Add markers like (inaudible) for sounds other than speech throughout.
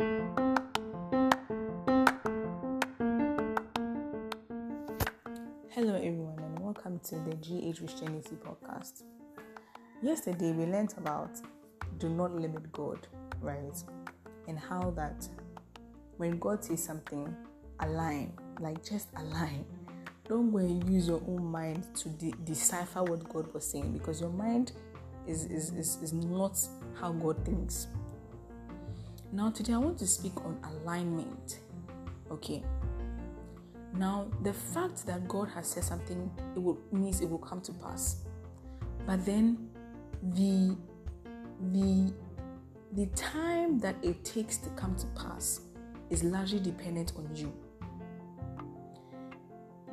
Hello, everyone, and welcome to the GH Christianity podcast. Yesterday, we learned about do not limit God, right? And how that when God says something, align, like just align. Don't go and use your own mind to de- decipher what God was saying because your mind is, is, is, is not how God thinks. Now, today, I want to speak on alignment. Okay, now, the fact that God has said something, it will means it will come to pass. But then the the the time that it takes to come to pass is largely dependent on you.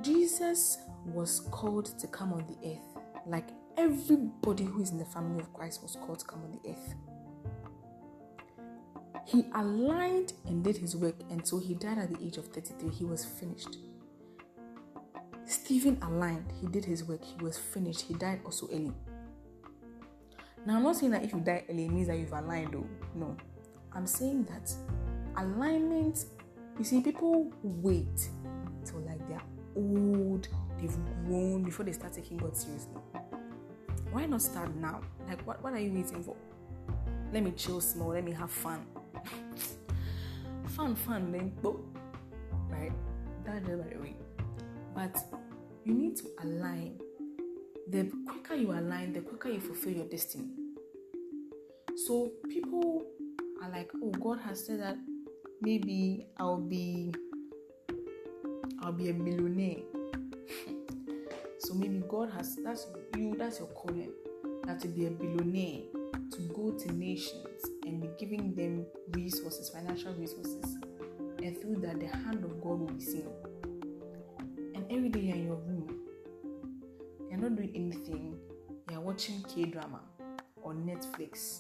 Jesus was called to come on the earth, like everybody who is in the family of Christ was called to come on the earth. He aligned and did his work until he died at the age of 33. He was finished. Stephen aligned, he did his work, he was finished, he died also early. Now, I'm not saying that if you die early, means that you've aligned, though. No. I'm saying that alignment, you see, people wait till like they're old, they've grown before they start taking God seriously. Why not start now? Like, what, what are you waiting for? Let me chill small, let me have fun. Fun, fun, then go. Right? That's the way. But you need to align. The quicker you align, the quicker you fulfill your destiny. So people are like, oh, God has said that maybe I'll be I'll be a millionaire. (laughs) so maybe God has that's you, that's your calling. That to be a billionaire, to go to nations and be giving them resources, financial resources. And through that the hand of God will be seen And every day you're in your room, you're not doing anything, you're watching K drama or Netflix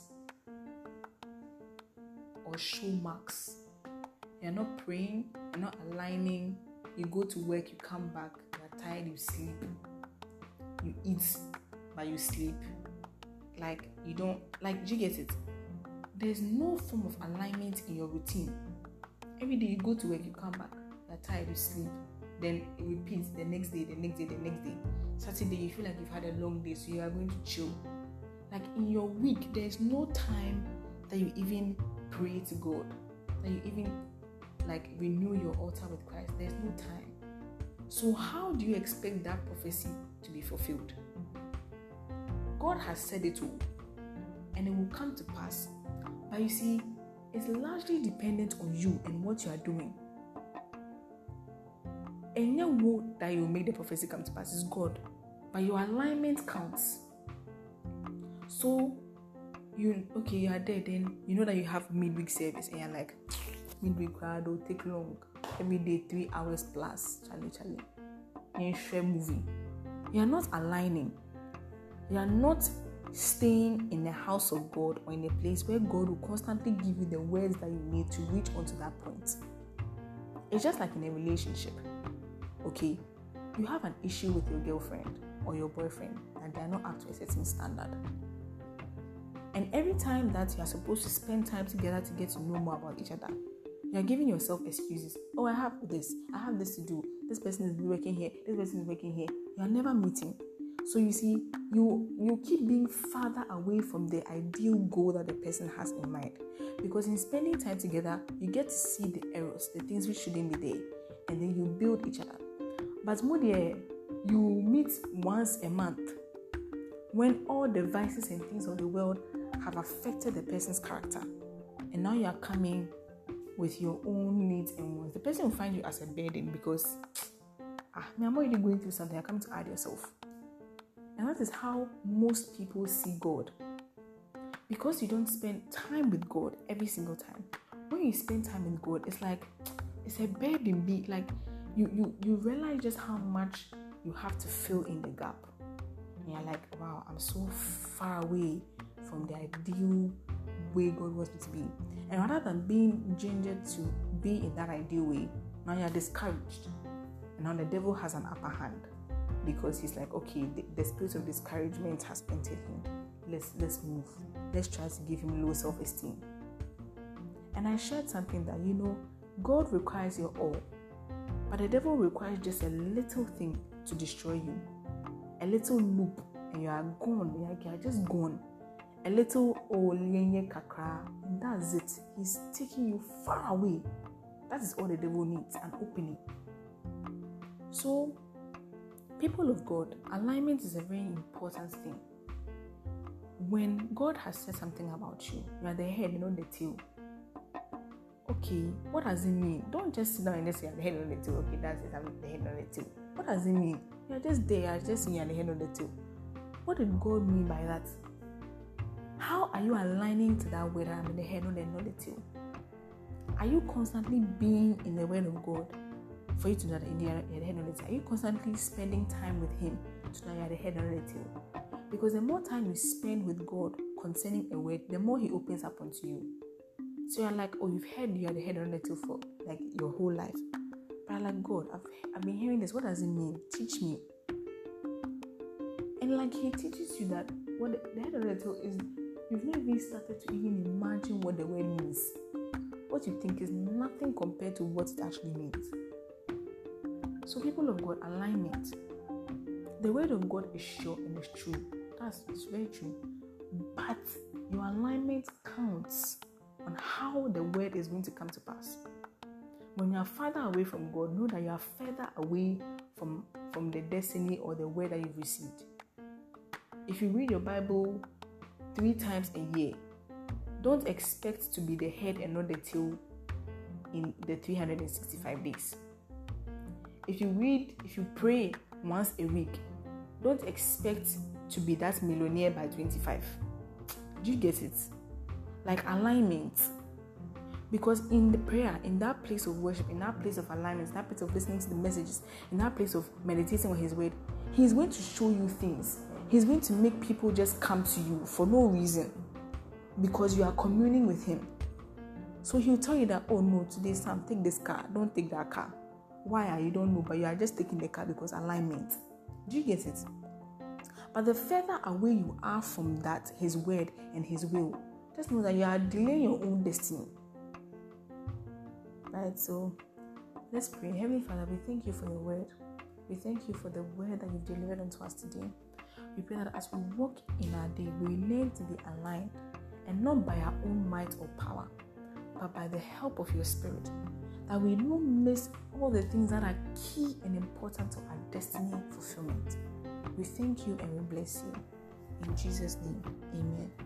or Showmax. You're not praying, you're not aligning. You go to work, you come back, you're tired, you sleep. You eat, but you sleep. Like you don't like. Do you get it? There's no form of alignment in your routine. Every day you go to work, you come back, you're tired, you sleep then it repeats the next day, the next day, the next day. Saturday, you feel like you've had a long day, so you are going to chill. Like in your week, there's no time that you even pray to God, that you even like renew your altar with Christ. There's no time. So, how do you expect that prophecy to be fulfilled? God has said it all, and it will come to pass. But you see, it's largely dependent on you and what you are doing any word that you make the prophecy come to pass is God, but your alignment counts. So you okay, you are there, then you know that you have midweek service, and you're like, (tsk) midweek crowd will take long. Every day, three hours plus. Charlie, Charlie. You share movie. You are not aligning. You are not staying in the house of God or in a place where God will constantly give you the words that you need to reach onto that point. It's just like in a relationship okay, you have an issue with your girlfriend or your boyfriend and they are not up to a certain standard. And every time that you are supposed to spend time together to get to know more about each other, you are giving yourself excuses. Oh, I have this, I have this to do. This person is working here, this person is working here. You are never meeting. So you see, you you keep being farther away from the ideal goal that the person has in mind. Because in spending time together, you get to see the errors, the things which shouldn't be there, and then you build each other. But more you meet once a month when all the vices and things of the world have affected the person's character. And now you are coming with your own needs and wants. The person will find you as a burden because, (tsk) ah, I'm already going through something. I come to add yourself. And that is how most people see God. Because you don't spend time with God every single time. When you spend time with God, it's like it's a burden. Be like you you you realize just how much you have to fill in the gap. And you're like, wow, I'm so far away from the ideal way God wants me to be. And rather than being gingered to be in that ideal way, now you're discouraged. And now the devil has an upper hand because he's like, okay, the, the spirit of discouragement has entered him. Let's let's move. Let's try to give him low self-esteem. And I shared something that, you know, God requires your all, but the devil requires just a little thing to destroy you. A little loop, and you are gone. You are just gone. A little oh, olenye kakra, and that's it. He's taking you far away. That is all the devil needs an opening. So, people of God, alignment is a very important thing. When God has said something about you, you are the head, not the tail okay, what does it mean? Don't just sit down and just say, I'm the head on the tail. Okay, that's it, I'm the head on the tail. What does it mean? You're just there, you're just saying you're the head on the tail. What did God mean by that? How are you aligning to that word I'm the head not the tail? Are you constantly being in the word of God for you to know that you're the head on the tail? Are you constantly spending time with Him to know you're the head on the tail? Because the more time you spend with God concerning a word, the more He opens up onto you. So you're like, oh, you've heard you're the head on the tail for like your whole life. But I'm like, God, I've, I've been hearing this. What does it mean? Teach me. And like he teaches you that what the, the head on the tail is, you've not even started to even imagine what the word means. What you think is nothing compared to what it actually means. So, people of God, alignment. The word of God is sure and it's true. That's it's very true. But your alignment counts on how the word is going to come to pass. When you are further away from God, know that you are further away from, from the destiny or the word that you've received. If you read your Bible three times a year, don't expect to be the head and not the tail in the 365 days. If you read, if you pray once a week, don't expect to be that millionaire by 25. Do you get it? like alignment. Because in the prayer, in that place of worship, in that place of alignment, in that place of listening to the messages, in that place of meditating on His word, He's going to show you things. He's going to make people just come to you for no reason because you are communing with Him. So He'll tell you that, oh no, today, Sam, take this car. Don't take that car. Why you don't know, but you are just taking the car because alignment. Do you get it? But the further away you are from that, His word and His will, just know that you are delaying your own destiny. Right, so let's pray. Heavenly Father, we thank you for your word. We thank you for the word that you've delivered unto us today. We pray that as we walk in our day, we learn to be aligned and not by our own might or power, but by the help of your spirit. That we don't miss all the things that are key and important to our destiny fulfillment. We thank you and we bless you. In Jesus' name, amen.